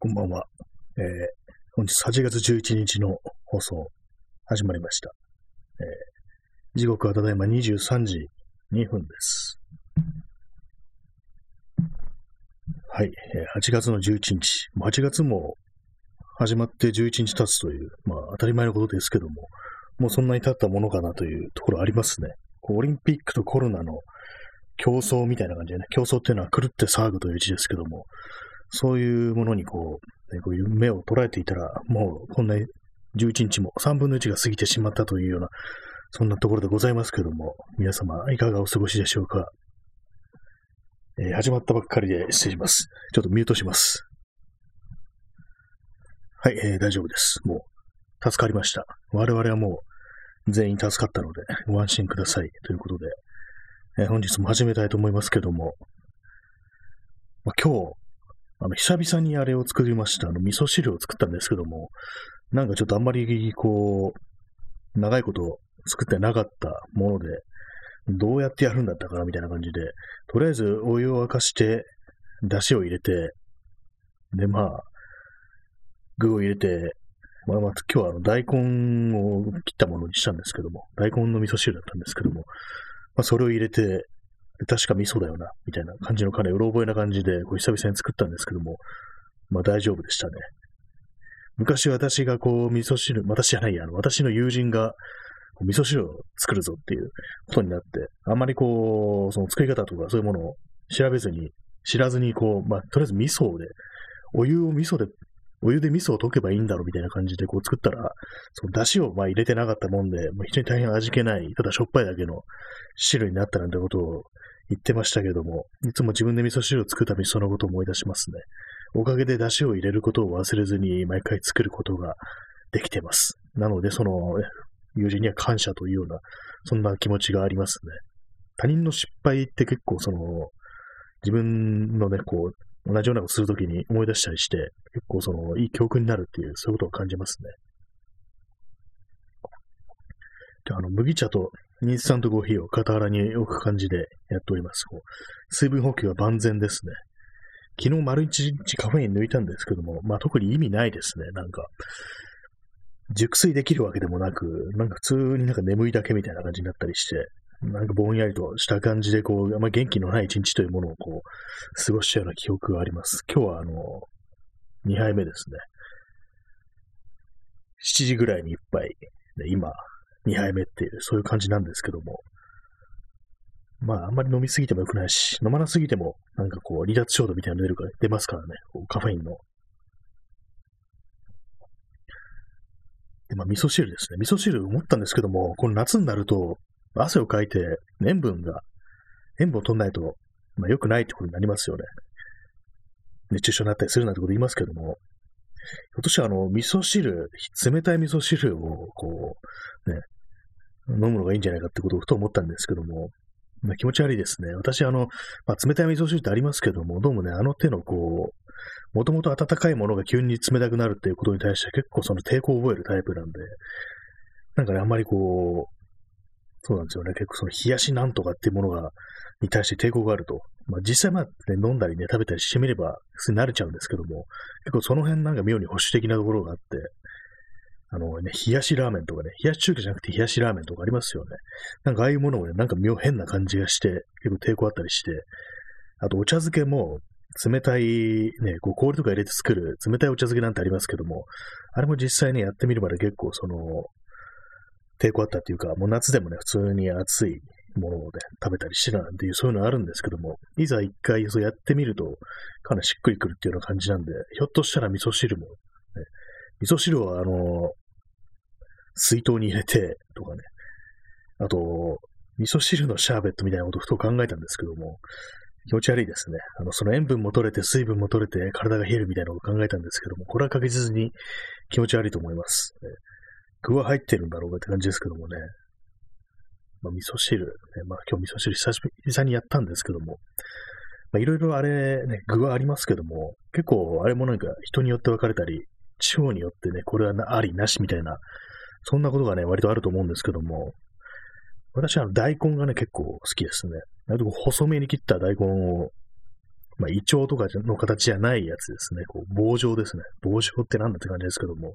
こんばんは。えー、本日8月11日の放送、始まりました。えー、時刻はただいま23時2分です。はい、えー、8月の11日。8月も始まって11日経つという、まあ当たり前のことですけども、もうそんなに経ったものかなというところありますね。こうオリンピックとコロナの競争みたいな感じでね、競争っていうのは狂って騒ぐという字ですけども、そういうものにこう、ね、こういう目を捉えていたら、もうこんな11日も3分の1が過ぎてしまったというような、そんなところでございますけども、皆様いかがお過ごしでしょうか？えー、始まったばっかりで失礼します。ちょっとミュートします。はい、えー、大丈夫です。もう、助かりました。我々はもう、全員助かったので、ご安心ください。ということで、えー、本日も始めたいと思いますけども、まあ、今日、あの、久々にあれを作りました。あの、味噌汁を作ったんですけども、なんかちょっとあんまり、こう、長いこと作ってなかったもので、どうやってやるんだったかなみたいな感じで、とりあえずお湯を沸かして、出汁を入れて、で、まあ、具を入れて、まあまあ、今日はあの大根を切ったものにしたんですけども、大根の味噌汁だったんですけども、まあ、それを入れて、確か味噌だよな、みたいな感じのかなりうろ覚えな感じで、こう久々に作ったんですけども、まあ大丈夫でしたね。昔私がこう味噌汁、私じゃないや、あの私の友人が味噌汁を作るぞっていうことになって、あんまりこう、その作り方とかそういうものを調べずに、知らずにこう、まあとりあえず味噌で、お湯を味噌で、お湯で味噌を溶けばいいんだろうみたいな感じでこう作ったら、その出汁をまあ入れてなかったもんで、もう非常に大変味気ない、ただしょっぱいだけの汁になったなんてことを言ってましたけども、いつも自分で味噌汁を作るためにそのことを思い出しますね。おかげで出汁を入れることを忘れずに毎回作ることができてます。なので、その友人には感謝というような、そんな気持ちがありますね。他人の失敗って結構その、自分のね、こう、同じようなことをするときに思い出したりして、結構その、いい教訓になるっていう、そういうことを感じますね。であの、麦茶とインスタントコーヒーを傍らに置く感じでやっております。水分補給は万全ですね。昨日丸一日カフェイン抜いたんですけども、まあ特に意味ないですね。なんか、熟睡できるわけでもなく、なんか普通になんか眠いだけみたいな感じになったりして、なんかぼんやりとした感じで、こう、あんま元気のない一日というものをこう、過ごしたような記憶があります。今日はあの、2杯目ですね。7時ぐらいに1杯、で今、2杯目っていう、そういう感じなんですけども。まあ、あんまり飲みすぎても良くないし、飲まなすぎても、なんかこう、離脱衝動みたいなの出るから、出ますからね、カフェインの。で、まあ、味噌汁ですね。味噌汁思ったんですけども、この夏になると、汗をかいて、塩分が、塩分を取んないと、まあ、良くないってことになりますよね。熱中症になったりするなんてこと言いますけども、ひょっとしてあの、味噌汁、冷たい味噌汁を、こう、ね、飲むのがいいんじゃないかってことをふと思ったんですけども、まあ、気持ち悪いですね。私、あの、まあ、冷たい味噌汁ってありますけども、どうもね、あの手のこう、もともと温かいものが急に冷たくなるっていうことに対して結構その抵抗を覚えるタイプなんで、なんかね、あんまりこう、そうなんですよね。結構その冷やしなんとかっていうものが、に対して抵抗があると。まあ実際まあ、ね、飲んだりね、食べたりしてみれば、普通に慣れちゃうんですけども、結構その辺なんか妙に保守的なところがあって、あのね、冷やしラーメンとかね、冷やし中華じゃなくて冷やしラーメンとかありますよね。なんかああいうものもね、なんか妙変な感じがして、結構抵抗あったりして、あとお茶漬けも、冷たい、ね、こう氷とか入れて作る冷たいお茶漬けなんてありますけども、あれも実際ね、やってみるまで結構その、抵抗あったっていうか、もう夏でもね、普通に暑いもので食べたりしてたなんていう、そういうのあるんですけども、いざ一回そうやってみると、かなりしっくりくるっていうような感じなんで、ひょっとしたら味噌汁も、ね、味噌汁は、あの、水筒に入れて、とかね、あと、味噌汁のシャーベットみたいなことをふと考えたんですけども、気持ち悪いですね。あの、その塩分も取れて、水分も取れて、体が冷えるみたいなことを考えたんですけども、これは確実に気持ち悪いと思います。具は入ってるんだろうかって感じですけどもね。まあ、味噌汁、ね、まあ今日味噌汁久しぶりにやったんですけども、まあいろいろあれね、具はありますけども、結構あれもなんか人によって分かれたり、地方によってね、これはありなしみたいな、そんなことがね、割とあると思うんですけども、私は大根がね、結構好きですね。細めに切った大根をまあ、胃腸とかの形じゃないやつですね。こう棒状ですね。棒状ってなんだって感じですけども、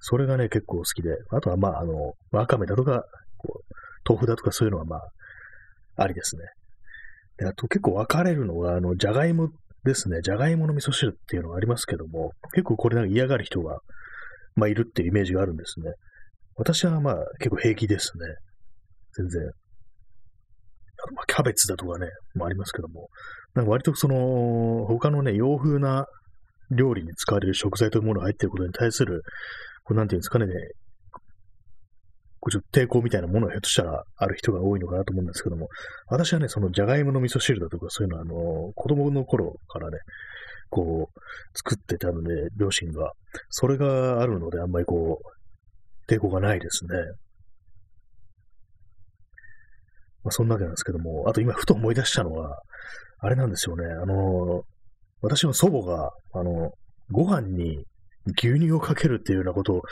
それがね、結構好きで、あとはまあ、あの、わかめだとか、こう、豆腐だとかそういうのはまあ、ありですね。であと結構分かれるのが、あの、じゃがいもですね。じゃがいもの味噌汁っていうのがありますけども、結構これなんか嫌がる人が、まあ、いるっていうイメージがあるんですね。私はまあ、結構平気ですね。全然。あとまあキャベツだとかね、もありますけども、なんか割とその、他のね、洋風な料理に使われる食材というものが入っていることに対する、こうなんていうんですかね、こうちょっと抵抗みたいなものがひょっとしたらある人が多いのかなと思うんですけども、私はね、そのじゃがいもの味噌汁だとかそういうのは、あの、子供の頃からね、こう、作ってたので、両親が。それがあるので、あんまりこう、抵抗がないですね。まあ、そんなわけなんですけども、あと今、ふと思い出したのは、あれなんですよね。あの、私の祖母が、あの、ご飯に牛乳をかけるっていうようなことを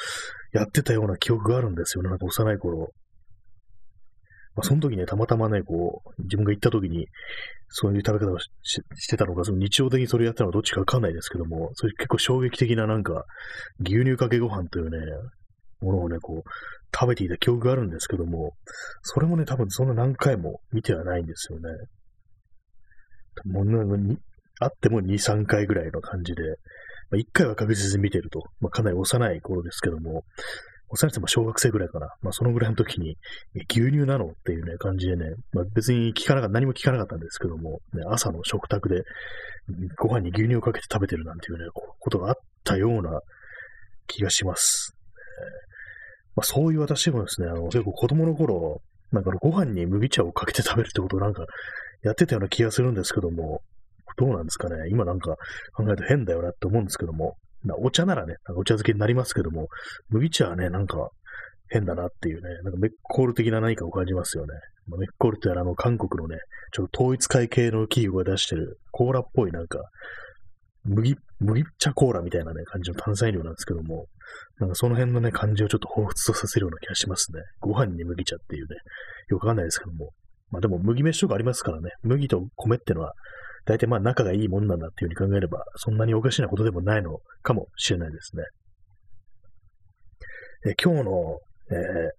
やってたような記憶があるんですよね。なんか幼い頃。まあ、その時ね、たまたまね、こう、自分が行った時に、そういう食べ方をししてたのか、その日常的にそれやったのかどっちかわかんないですけども、それ結構衝撃的ななんか、牛乳かけご飯というね、ものをね、こう、食べていた記憶があるんですけども、それもね、多分そんな何回も見てはないんですよね。もうあっても2、3回ぐらいの感じで、まあ、1回は確実に見てると、まあ、かなり幼い頃ですけども、幼い人も小学生ぐらいかな。まあ、そのぐらいの時に、牛乳なのっていうね、感じでね、まあ、別に聞かなかった、何も聞かなかったんですけども、ね、朝の食卓で、ご飯に牛乳をかけて食べてるなんていうね、ことがあったような気がします。まあ、そういう私もですね、あの、結構子供の頃、なんかご飯に麦茶をかけて食べるってことをなんかやってたような気がするんですけども、どうなんですかね。今なんか考えると変だよなって思うんですけども、お茶ならね、なんかお茶漬けになりますけども、麦茶はね、なんか変だなっていうね、なんかメッコール的な何かを感じますよね。まあ、メッコールってあの韓国のね、ちょっと統一会系の企業が出してるコーラっぽいなんか、麦、麦茶コーラみたいなね、感じの炭酸飲料なんですけども、なんかその辺のね、感じをちょっと彷彿とさせるような気がしますね。ご飯に麦茶っていうね、よくわかんないですけども。まあでも麦飯とかありますからね、麦と米ってのは大体まあ仲がいいもんなんだっていうふうに考えれば、そんなにおかしなことでもないのかもしれないですね。え今日の、えー、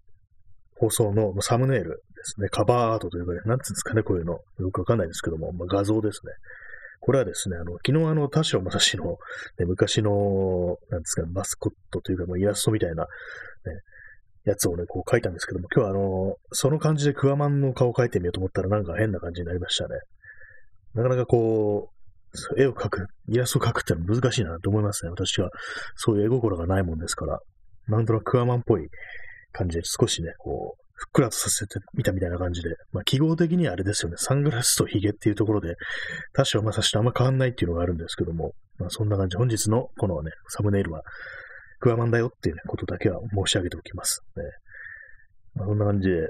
放送のサムネイルですね、カバーアートというか、なんつうんですかね、こういうの。よくわかんないですけども、まあ、画像ですね。これはですね、あの、昨日あの、田代正史の、ね、昔の、なんですか、マスコットというか、もうイラストみたいな、ね、やつをね、こう書いたんですけども、今日はあの、その感じでクワマンの顔を描いてみようと思ったらなんか変な感じになりましたね。なかなかこう、絵を描く、イラストを描くってのは難しいなと思いますね。私は、そういう絵心がないもんですから、なんとなくクワマンっぽい感じで少しね、こう、ふっくらとさせてみたみたいな感じで、まあ、記号的にはあれですよね、サングラスとヒゲっていうところで、多少まさしとあんま変わんないっていうのがあるんですけども、まあ、そんな感じ、本日のこのね、サムネイルは、クワマンだよっていう、ね、ことだけは申し上げておきます。ね。まあ、そんな感じで、で、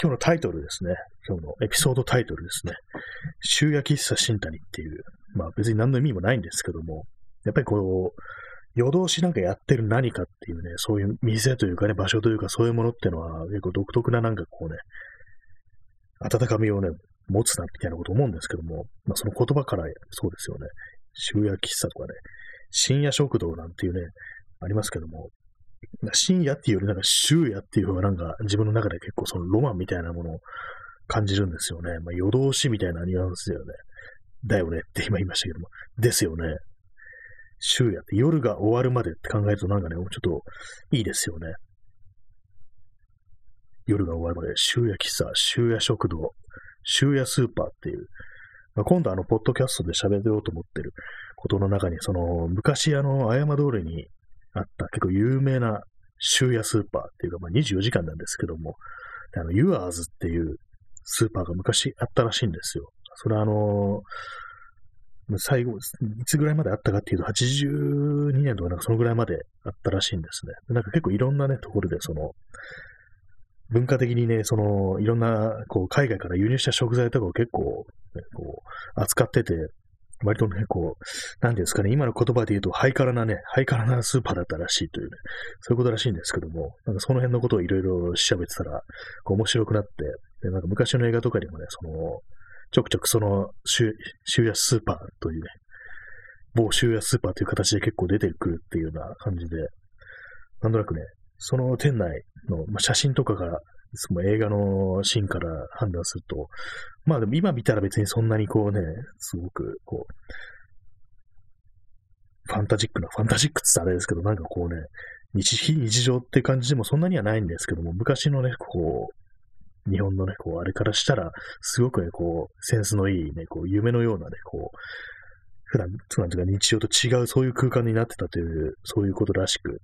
今日のタイトルですね。今日のエピソードタイトルですね。終夜喫茶新谷っていう、まあ別に何の意味もないんですけども、やっぱりこう、夜通しなんかやってる何かっていうね、そういう店というかね、場所というかそういうものっていうのは結構独特ななんかこうね、温かみをね、持つなみたいなこと思うんですけども、まあその言葉からそうですよね。終夜喫茶とかね、深夜食堂なんていうね、ありますけども、深夜っていうよりなんか終夜っていう方がなんか自分の中で結構そのロマンみたいなものを感じるんですよね。まあ、夜通しみたいなニュアンスだよね。だよねって今言いましたけども。ですよね。終夜って夜が終わるまでって考えるとなんかね、ちょっといいですよね。夜が終わるまで、終夜喫茶、終夜食堂、終夜スーパーっていう、まあ、今度あの、ポッドキャストで喋ろうと思ってることの中に、その、昔あの、葉山通りにあった結構有名な終夜スーパーっていうか、まあ、24時間なんですけども、あの、ユアーズっていうスーパーが昔あったらしいんですよ。それはあの最後、いつぐらいまであったかっていうと、82年とかなんかそのぐらいまであったらしいんですね。なんか結構いろんなね、ところで、その、文化的にね、その、いろんな、こう、海外から輸入した食材とかを結構、ね、こう、扱ってて、割とね、こう、なんですかね、今の言葉で言うと、ハイカラなね、ハイカラなスーパーだったらしいというね、そういうことらしいんですけども、なんかその辺のことをいろいろ調べてたら、こう面白くなって、で、なんか昔の映画とかにもね、その、ちょくちょくその、週夜スーパーというね、某週夜スーパーという形で結構出てくるっていうような感じで、なんとなくね、その店内の、まあ、写真とかが、その映画のシーンから判断すると、まあでも今見たら別にそんなにこうね、すごくこう、ファンタジックな、ファンタジックって言ったらあれですけど、なんかこうね、日、非日常って感じでもそんなにはないんですけども、昔のね、こう、日本のね、こう、あれからしたら、すごくね、こう、センスのいいね、こう、夢のようなね、こう、普段、普段というか日常と違うそういう空間になってたという、そういうことらしく、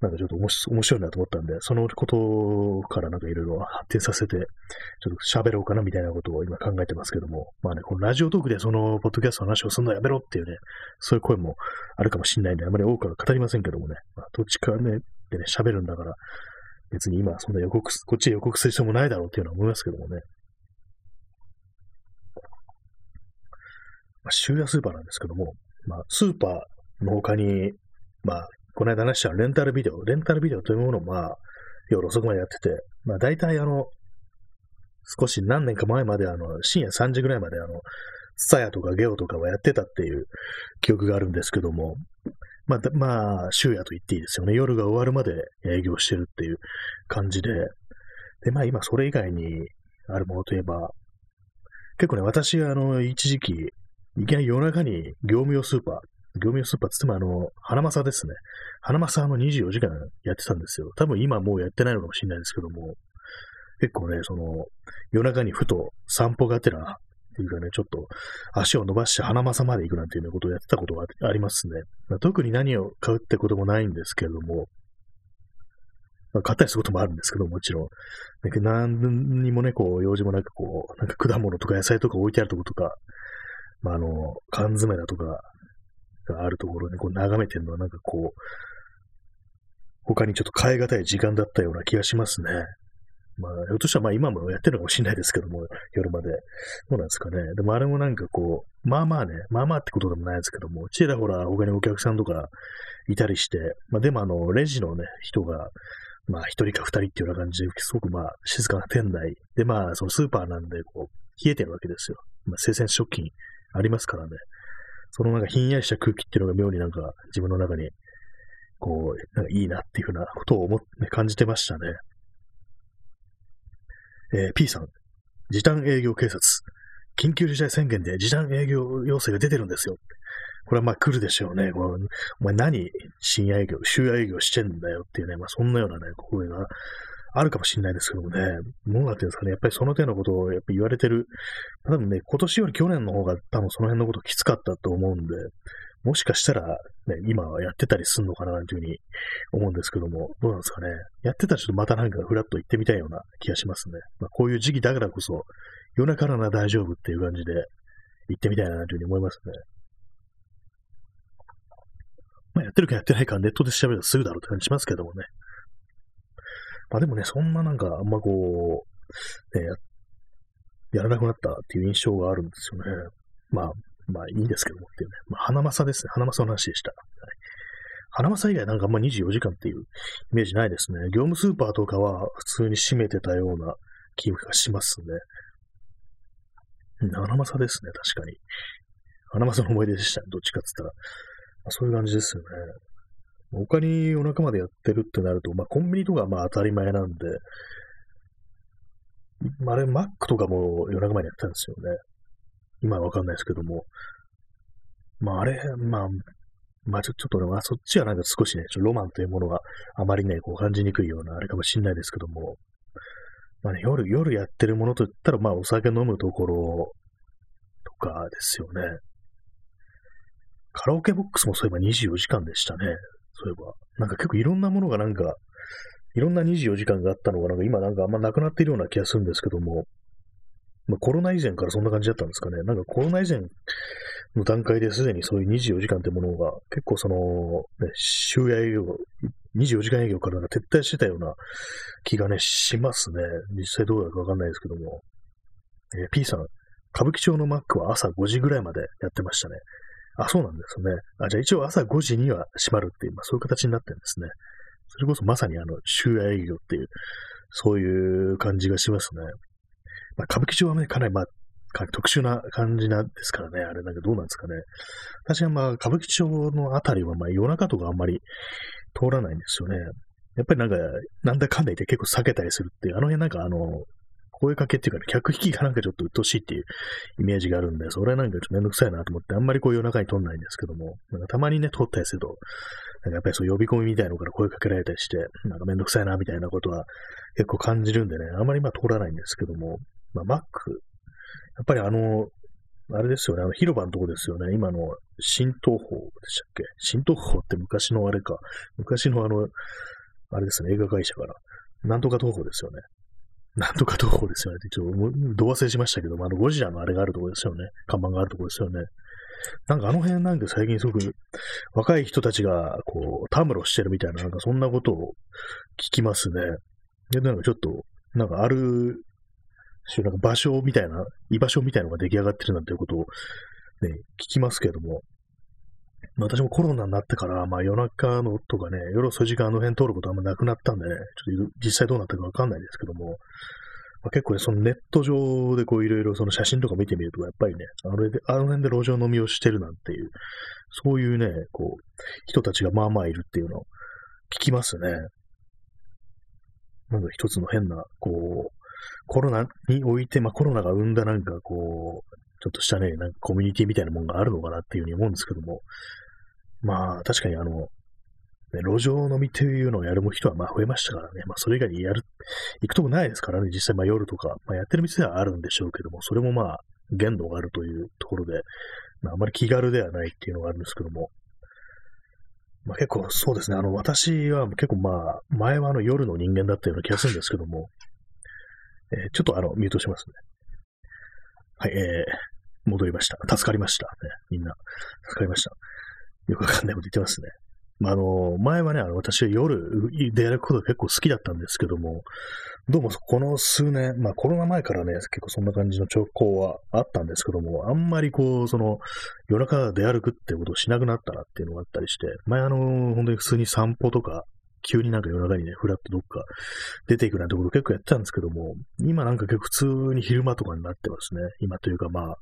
なんかちょっと面白いなと思ったんで、そのことからなんかいろいろ発展させて、ちょっと喋ろうかなみたいなことを今考えてますけども、まあね、このラジオトークでそのポッドキャストの話をすんのやめろっていうね、そういう声もあるかもしれないんで、あまり多くは語りませんけどもね、まあ、どっちかね、でね、喋るんだから、別に今そんな予告、こっちで予告する必要もないだろうっていうのは思いますけどもね。まあ、週夜スーパーなんですけども、まあ、スーパーの他に、まあ、この間話したレンタルビデオ、レンタルビデオというものをまあ、夜遅くまでやってて、まあ大体あの、少し何年か前まであの、深夜3時ぐらいまであの、ツタヤとかゲオとかはやってたっていう記憶があるんですけども、まあ、まあ、週夜と言っていいですよね。夜が終わるまで営業してるっていう感じで、で、まあ今それ以外にあるものといえば、結構ね、私、あの、一時期、いきなり夜中に業務用スーパー、業務用スーパーつってもあの、花正ですね。花正の24時間やってたんですよ。多分今もうやってないのかもしれないですけども、結構ね、その、夜中にふと散歩がてら、っていうかね、ちょっと足を伸ばして花正まで行くなんていうようなことをやってたことがありますね。まあ、特に何を買うってこともないんですけれども、まあ、買ったりすることもあるんですけども、もちろん。だけど何にもね、こう、用事もなく、こう、なんか果物とか野菜とか置いてあるとことか、まあ、あの、缶詰だとか、があるところでこう眺めてるのはなんかこう、他にちょっと変え難い時間だったような気がしますね。まあ、ひょっとしたらまあ今もやってるかもしれないですけども、夜まで。どうなんですかね。でもあれもなんかこう、まあまあね、まあまあってことでもないですけども、ちらほら他にお客さんとかいたりして、まあでもあの、レジのね、人が、まあ一人か二人っていうような感じで、すごくまあ静かな店内で、まあそのスーパーなんで、こう、冷えてるわけですよ。まあ生鮮食品ありますからね。そのなんかひんやりした空気っていうのが妙になんか自分の中に、こう、なんかいいなっていうふうなことを思って、感じてましたね。えー、P さん、時短営業警察。緊急事態宣言で時短営業要請が出てるんですよ。これはまあ来るでしょうね。このお前何深夜営業、終夜営業してんだよっていうね、まあそんなようなね、声があるかもしれないですけどもね、どうなってるんですかね、やっぱりその手のことをやっぱ言われてる、多分ね、今年より去年の方が多分その辺のこときつかったと思うんで、もしかしたら、ね、今はやってたりすんのかなというふうに思うんですけども、どうなんですかね。やってたらちょっとまたなんかフラッと行ってみたいような気がしますね。まあ、こういう時期だからこそ、夜中なら大丈夫っていう感じで行ってみたいなというふうに思いますね。まあ、やってるかやってないかネットで調べるとすぐだろうって感じしますけどもね。まあでもね、そんななんか、あんまこう、ね、やらなくなったっていう印象があるんですよね。まあ、まあいいんですけどもっていうね。まあ、花正ですね。花正の話でした。はい、花正以外なんかあんま24時間っていうイメージないですね。業務スーパーとかは普通に閉めてたような気がしますね。花正ですね、確かに。花正の思い出でしたね、どっちかって言ったら。まあ、そういう感じですよね。他に夜中までやってるってなると、まあコンビニとかまあ当たり前なんで、あれ、マックとかも夜中までやってたんですよね。今はわかんないですけども。まああれ、まあ、まあちょちょっとね、まあそっちはなんか少しね、ちょロマンというものがあまりね、こう感じにくいようなあれかもしれないですけども、まあね、夜、夜やってるものといったら、まあお酒飲むところとかですよね。カラオケボックスもそういえば24時間でしたね。そういえば。なんか結構いろんなものがなんか、いろんな24時間があったのが、なんか今なんかあんまなくなっているような気がするんですけども、まあ、コロナ以前からそんな感じだったんですかね。なんかコロナ以前の段階ですでにそういう24時間ってものが結構その、ね、終夜営業、24時間営業から撤退してたような気がね、しますね。実際どうだかわかんないですけども。えー、P さん、歌舞伎町のマックは朝5時ぐらいまでやってましたね。あ、そうなんですね。あ、じゃあ一応朝5時には閉まるっていう、まあそういう形になってるんですね。それこそまさにあの、終夜営業っていう、そういう感じがしますね。まあ、歌舞伎町はね、かなりまあ、特殊な感じなんですからね。あれなんかどうなんですかね。私はまあ、歌舞伎町のあたりはまあ夜中とかあんまり通らないんですよね。やっぱりなんか、なんだかんだ言って結構避けたりするっていう、あの辺なんかあの、声かけっていうか、ね、客引きがなんかちょっと鬱陶しいっていうイメージがあるんで、それはなんかちょっとめんどくさいなと思って、あんまりこう夜中に通んないんですけども、なんかたまにね、通ったりすると、なんかやっぱりそう呼び込みみたいなのから声かけられたりして、なんかめんどくさいなみたいなことは結構感じるんでね、あんまりまあ通らないんですけども、まあマック、やっぱりあの、あれですよね、あの広場のとこですよね、今の新東宝でしたっけ？新東宝って昔のあれか、昔のあの、あれですね、映画会社から、なんとか東宝ですよね。なんとか東宝ですよねって、ちょっと、ど忘れしましたけども、あの、ゴジラのあれがあるとこですよね。看板があるとこですよね。なんかあの辺なんか最近すごく若い人たちがこう、たむろしてるみたいな、なんかそんなことを聞きますね。で、なんかちょっと、なんかある、なんか場所みたいな、居場所みたいなのが出来上がってるなんていうことをね、聞きますけども、私もコロナになってから、まあ夜中のとかね、夜遅い時間あの辺通ることはあんまなくなったんでね、ちょっと実際どうなったかわかんないですけども、まあ、結構ね、そのネット上でこういろいろその写真とか見てみると、やっぱりね、あので、あの辺で路上飲みをしてるなんていう、そういうね、こう、人たちがまあまあいるっていうのを聞きますね。なんか一つの変な、こう、コロナにおいて、まあコロナが生んだなんかこう、ちょっとしたね、なんかコミュニティみたいなものがあるのかなっていうふうに思うんですけども、まあ確かにあの、ね、路上飲みというのをやる人はまあ増えましたからね。まあそれ以外にやる、行くとこないですからね。実際まあ夜とか、まあやってる店ではあるんでしょうけども、それもまあ限度があるというところで、まああまり気軽ではないっていうのがあるんですけども、まあ結構そうですね。あの私は結構まあ前はあの夜の人間だったような気がするんですけども、えー、ちょっとあのミュートしますね。はい、えー、戻りました。助かりました。ね、みんな、助かりました。よくわかんないこと言ってますね。まあ、あの、前はね、あの、私は夜出歩くことが結構好きだったんですけども、どうもこの数年、まあコロナ前からね、結構そんな感じの兆候はあったんですけども、あんまりこう、その、夜中出歩くってことをしなくなったなっていうのがあったりして、前あの、本当に普通に散歩とか、急になんか夜中にね、ふらっとどっか出ていくなんてこと結構やってたんですけども、今なんか結構普通に昼間とかになってますね。今というかまあ、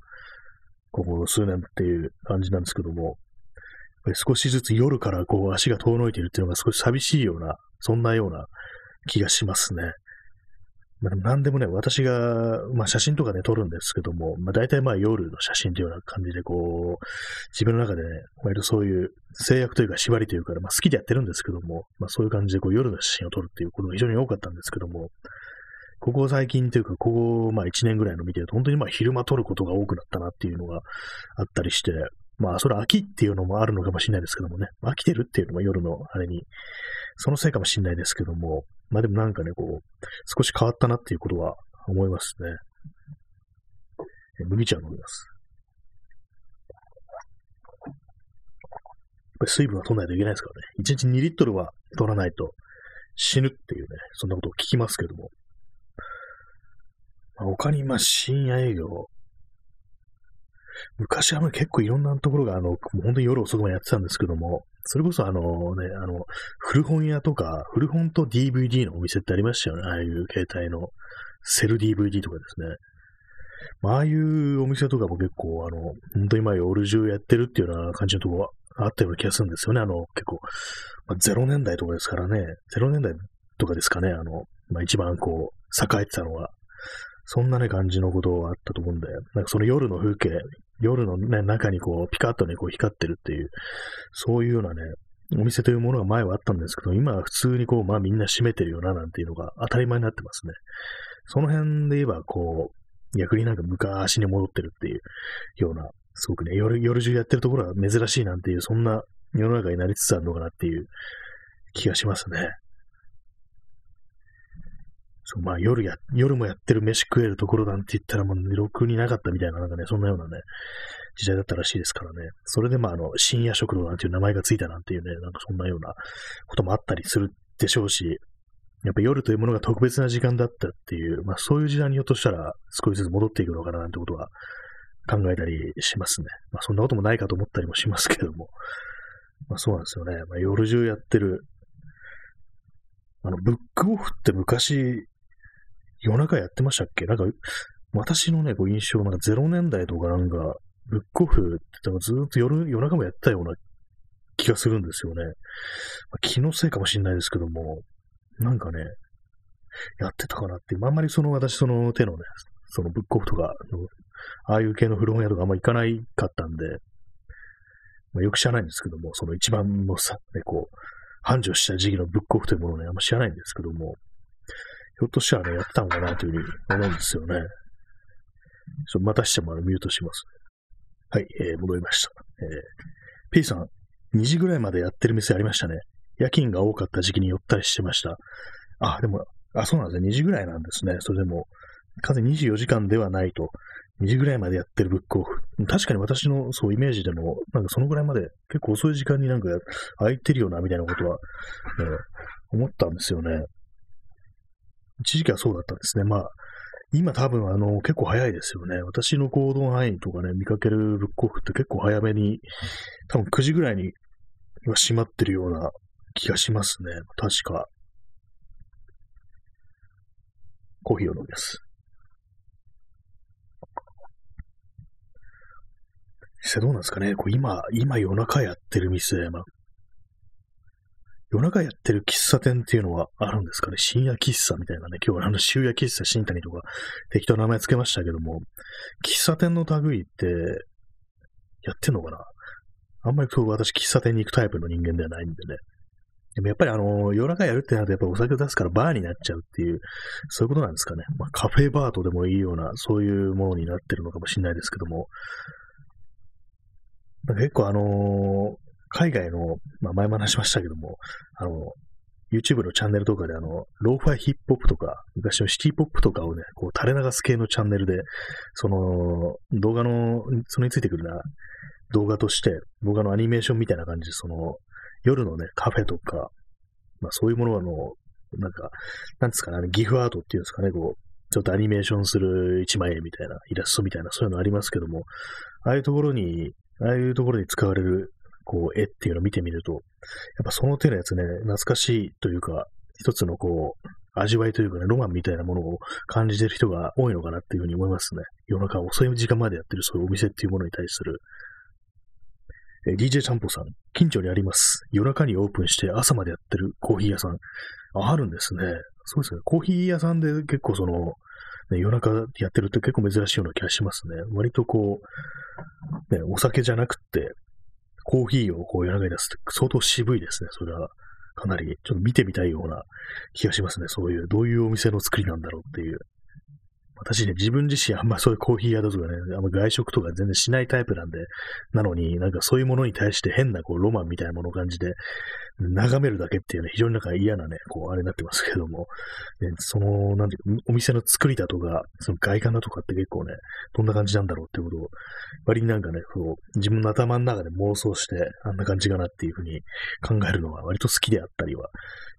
ここ数年っていう感じなんですけども、少しずつ夜からこう足が遠のいているっていうのが少し寂しいような、そんなような気がしますね。まあ、でも何でもね、私が、まあ、写真とかね、撮るんですけども、まあ、大体まあ夜の写真というような感じで、こう、自分の中でね、割とそういう制約というか縛りというか、まあ、好きでやってるんですけども、まあ、そういう感じでこう夜の写真を撮るっていうことが非常に多かったんですけども、ここ最近というか、ここ、まあ1年ぐらいの見てると、本当にまあ昼間撮ることが多くなったなっていうのがあったりして、まあ、それ飽きっていうのもあるのかもしれないですけどもね、飽きてるっていうのも夜のあれに、そのせいかもしれないですけども、まあでもなんかね、こう、少し変わったなっていうことは思いますね。麦茶飲みます。やっぱり水分は取らないといけないですからね。1日2リットルは取らないと死ぬっていうね、そんなことを聞きますけども。まあ、他に、まあ、深夜営業。昔は結構いろんなところが、あの、本当に夜遅くまでやってたんですけども、それこそあのね、あの、古本屋とか、古本と DVD のお店ってありましたよね。ああいう携帯のセル DVD とかですね。まあ、ああいうお店とかも結構、あの、本当にまあ夜中やってるっていうような感じのところがあったような気がするんですよね。あの、結構、まあ、0年代とかですからね。0年代とかですかね。あの、まあ一番こう、栄えてたのは。そんなね、感じのことがあったと思うんで、なんかその夜の風景、夜のね、中にこう、ピカッとね、こう光ってるっていう、そういうようなね、お店というものが前はあったんですけど、今は普通にこう、まあみんな閉めてるよな、なんていうのが当たり前になってますね。その辺で言えば、こう、逆になんか昔に戻ってるっていうような、すごくね、夜、夜中やってるところは珍しいなんていう、そんな世の中になりつつあるのかなっていう気がしますね。そう、まあ夜や、夜もやってる飯食えるところなんて言ったらもう、ろくになかったみたいな、なんかね、そんなようなね、時代だったらしいですからね。それでまあ、あの、深夜食堂なんていう名前がついたなんていうね、なんかそんなようなこともあったりするでしょうし、やっぱ夜というものが特別な時間だったっていう、まあそういう時代にひょっとしたら少しずつ戻っていくのかななんてことは考えたりしますね。まあそんなこともないかと思ったりもしますけども。まあそうなんですよね。まあ夜中やってる。あの、ブックオフって昔、夜中やってましたっけ？なんか、私のね、こう印象、なんか0年代とかなんか、ブックオフってずっと夜、夜中もやったような気がするんですよね。まあ、気のせいかもしれないですけども、なんかね、やってたかなって、あんまりその私その手のね、そのブックオフとかああいう系の古本屋とかあんま行かないかったんで、まあ、よく知らないんですけども、その一番のさ、ね、こう、繁盛した時期のブックオフというものをね、あんま知らないんですけども、ひょっとしたらね、やってたのかなというふうに思うんですよね。ちょまたしてもあのミュートします。はい、えー、戻りました。えー、P さん、2時ぐらいまでやってる店ありましたね。夜勤が多かった時期に寄ったりしてました。あ、でも、あ、そうなんですね。2時ぐらいなんですね。それでも、完全24時間ではないと。2時ぐらいまでやってるブックオフ。確かに私のそうイメージでも、なんかそのぐらいまで結構遅い時間になんか空いてるよな、みたいなことは、ね、思ったんですよね。一時期はそうだったんですね。まあ、今多分あの、結構早いですよね。私の行動範囲とかね、見かけるブックオフって結構早めに、多分9時ぐらいに今閉まってるような気がしますね。確か。コーヒーを飲みます。実際どうなんですかねこう今、今夜中やってる店、まあ、夜中やってる喫茶店っていうのはあるんですかね？深夜喫茶みたいなね、今日はあの終夜喫茶新谷とか適当な名前つけましたけども、喫茶店の類ってやってんのかな？あんまりそう私喫茶店に行くタイプの人間ではないんでね。でもやっぱりあの、夜中やるってなるとやっぱお酒出すからバーになっちゃうっていう、そういうことなんですかね。まあ、カフェバーとでもいいような、そういうものになってるのかもしれないですけども、結構あのー、海外の、まあ、前も話しましたけども、あの、YouTube のチャンネルとかであの、ローファイヒップホップとか、昔のシティポップとかをね、こう垂れ流す系のチャンネルで、その、動画の、それについてくるな、動画として、動画のアニメーションみたいな感じで、その、夜のね、カフェとか、まあそういうものの、なんか、なんですかね、ギフアートっていうんですかね、こう、ちょっとアニメーションする一枚絵みたいな、イラストみたいな、そういうのありますけども、ああいうところに、ああいうところに使われる、こう、絵っていうのを見てみると、やっぱその手のやつね、懐かしいというか、一つのこう、味わいというかね、ロマンみたいなものを感じてる人が多いのかなっていうふうに思いますね。夜中遅い時間までやってるそういうお店っていうものに対する。え DJ ちゃんぽさん、近所にあります。夜中にオープンして朝までやってるコーヒー屋さん。あ、あるんですね。そうですね。コーヒー屋さんで結構その、ね、夜中やってるって結構珍しいような気がしますね。割とこう、ね、お酒じゃなくて、コーヒーをこう夜中に出すって相当渋いですね。それはかなりちょっと見てみたいような気がしますね。そういう、どういうお店の作りなんだろうっていう。私ね、自分自身あんまそういうコーヒー屋だとかね、あんま外食とか全然しないタイプなんで、なのになんかそういうものに対して変なこうロマンみたいなものを感じて、眺めるだけっていうね、非常になんか嫌なね、こう、あれになってますけども、ね、その、なんていうかお店の作りだとか、その外観だとかって結構ね、どんな感じなんだろうってことを、割になんかね、こう、自分の頭の中で妄想して、あんな感じかなっていうふうに考えるのは割と好きであったりは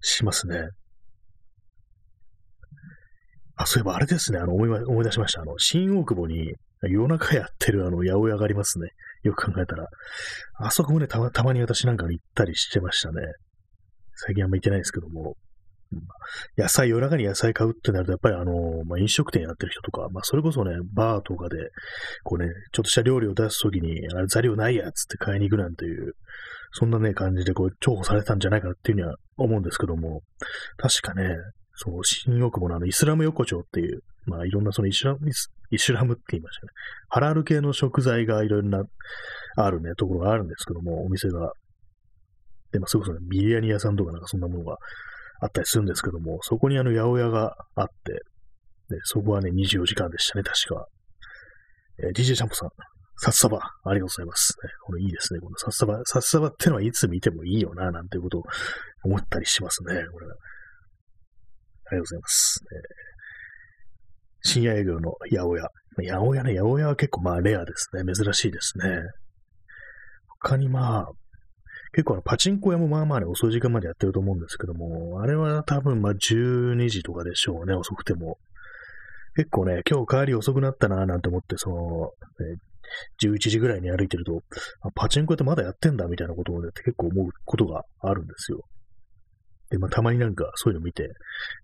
しますね。あ、そういえばあれですね、あの、思い思い出しました。あの、新大久保に夜中やってるあの、八百屋がありますね。よく考えたら。あそこもね、たまたまに私なんか行ったりしてましたね。最近あんま行ってないですけども。野菜、夜中に野菜買うってなると、やっぱりあの、まあ、飲食店やってる人とか、まあ、それこそね、バーとかで、こうね、ちょっとした料理を出すときに、あれ、材料ないやつって買いに行くなんていう、そんなね、感じで、こう、重宝されたんじゃないかなっていうには思うんですけども、確かね、そう、新大久保のあの、イスラム横丁っていう、まあ、いろんなそのイスラム、イスラムって言いましたね。ハラール系の食材がいろんな、あるね、ところがあるんですけども、お店が。で、まあ、それこそね、ビリヤニ屋さんとかなんかそんなものがあったりするんですけども、そこにあの、八百屋があって、で、そこはね、24時間でしたね、確か。えー、DJ シャンプさん、札束、ありがとうございます。ね、これいいですね。この札束、札束ってのはいつ見てもいいよな、なんていうことを思ったりしますね、これ。ありがとうございます。えー、深夜営業の八百屋。八百屋ね、八百屋は結構まあレアですね。珍しいですね。他にまあ、結構あのパチンコ屋もまあまあね、遅い時間までやってると思うんですけども、あれは多分まあ12時とかでしょうね、遅くても。結構ね、今日帰り遅くなったなぁなんて思って、その、ね、11時ぐらいに歩いてると、パチンコ屋ってまだやってんだみたいなことをね、結構思うことがあるんですよ。で、まあ、たまになんかそういうの見て、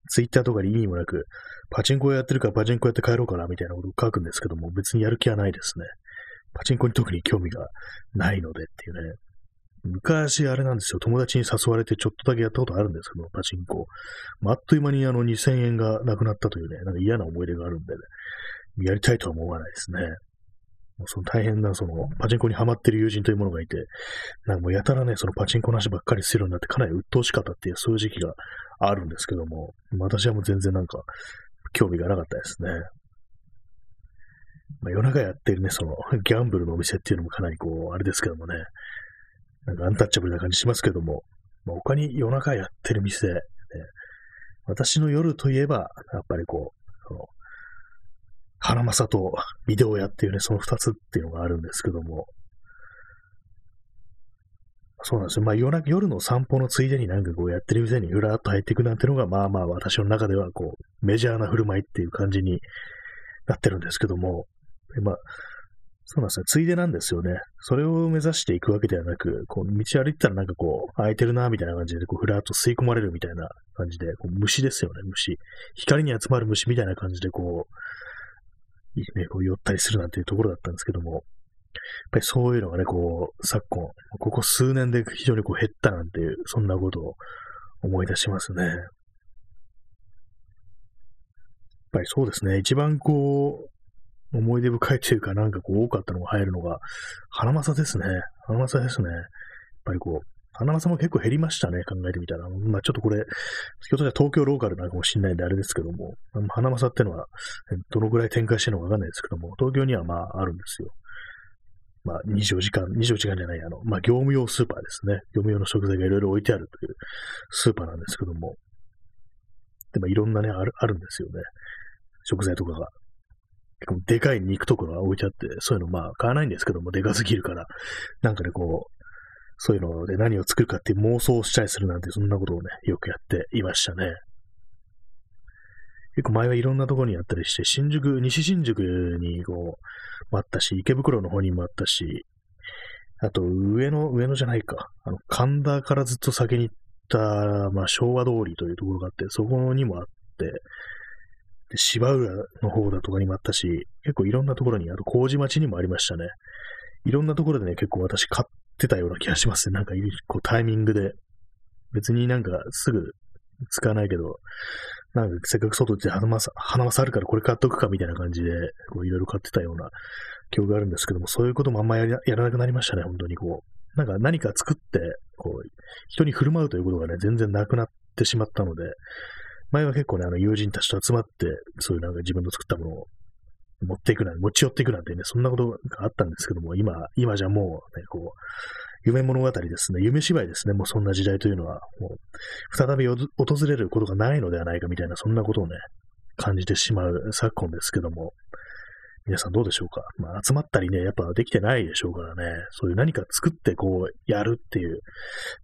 ツイッターとかに意味もなく、パチンコやってるからパチンコやって帰ろうかなみたいなことを書くんですけども、別にやる気はないですね。パチンコに特に興味がないのでっていうね。昔あれなんですよ、友達に誘われてちょっとだけやったことあるんですけど、パチンコ。まあ、あっという間にあの2000円がなくなったというね、なんか嫌な思い出があるんでね、やりたいとは思わないですね。その大変な、その、パチンコにハマってる友人というものがいて、なんかもうやたらね、そのパチンコなしばっかりするようになってかなり鬱陶しかったっていう、そういう時期があるんですけども、私はもう全然なんか、興味がなかったですね。まあ、夜中やってるね、その、ギャンブルのお店っていうのもかなりこう、あれですけどもね、なんかアンタッチャブルな感じしますけども、まあ、他に夜中やってる店、ね、私の夜といえば、やっぱりこう、その、花正とビデオ屋っていうね、その二つっていうのがあるんですけども、そうなんですよ。まあ夜夜の散歩のついでになんかこうやってる店にふらっと入っていくなんてのが、まあまあ私の中ではこう、メジャーな振る舞いっていう感じになってるんですけども、まあ、そうなんですね。ついでなんですよね。それを目指していくわけではなく、こう、道歩いてたらなんかこう、空いてるな、みたいな感じで、こう、ふらっと吸い込まれるみたいな感じで、こう虫ですよね、虫。光に集まる虫みたいな感じで、こう、ね、こう、寄ったりするなんていうところだったんですけども、やっぱりそういうのがね、こう、昨今、ここ数年で非常にこう減ったなんていう、そんなことを思い出しますね。やっぱりそうですね。一番こう、思い出深いというか、なんかこう多かったのが入るのが、花正ですね。花正ですね。やっぱりこう、花正も結構減りましたね、考えてみたら。まあちょっとこれ、ひょっとした東京ローカルなのかもしれないんであれですけども、花正ってのは、どのぐらい展開してるのかわかんないですけども、東京にはまああるんですよ。まあ24時間、24時間じゃない、あの、まあ業務用スーパーですね。業務用の食材がいろいろ置いてあるというスーパーなんですけども、でもいろんなね、ある、あるんですよね。食材とかが。結構でかい肉とかが置いてあって、そういうのまあ買わないんですけども、でかすぎるから、なんかね、こう、そういうので何を作るかっていう妄想をしたりするなんて、そんなことをね、よくやっていましたね。結構前はいろんなところにあったりして、新宿、西新宿にこう、もあったし、池袋の方にもあったし、あと上野、上野じゃないか、あの、神田からずっと先に行った、まあ昭和通りというところがあって、そこにもあって、で、芝浦の方だとかにもあったし、結構いろんなところに、あと麹町にもありましたね。いろんなところでね、結構私買ってたような気がしますね。なんか、こうタイミングで。別になんかすぐ使わないけど、なんかせっかく外で花まさ、花さあるからこれ買っとくかみたいな感じで、こういろいろ買ってたような記憶があるんですけども、そういうこともあんまややらなくなりましたね、本当にこう。なんか何か作って、こう、人に振る舞うということがね、全然なくなってしまったので、前は結構ね、あの友人たちと集まって、そういうなんか自分の作ったものを持っていくなんて、持ち寄っていくなんてね、そんなことがあったんですけども、今、今じゃもうね、こう、夢物語ですね、夢芝居ですね、もうそんな時代というのは、もう、再び訪れることがないのではないかみたいな、そんなことをね、感じてしまう昨今ですけども、皆さんどうでしょうか？まあ、集まったりね、やっぱできてないでしょうからね、そういう何か作ってこう、やるっていう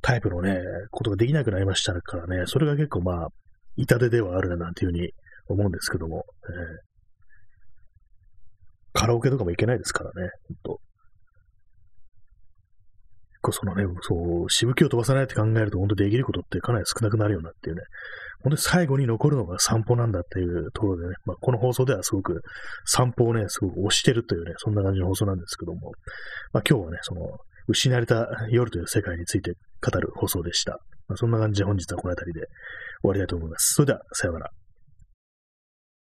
タイプのね、ことができなくなりましたからね、それが結構まあ、痛手ではあるななんていうふうに思うんですけども、えー、カラオケとかも行けないですからね、ほんと。そのね、そう、しぶきを飛ばさないって考えると、本当できることってかなり少なくなるようなっていうね、本当に最後に残るのが散歩なんだっていうところでね、まあ、この放送ではすごく散歩をね、すごく推してるというね、そんな感じの放送なんですけども、まあ、今日はね、その、失われた夜という世界について語る放送でした。まあ、そんな感じで本日はこの辺りで終わりたいと思います。それでは、さようなら。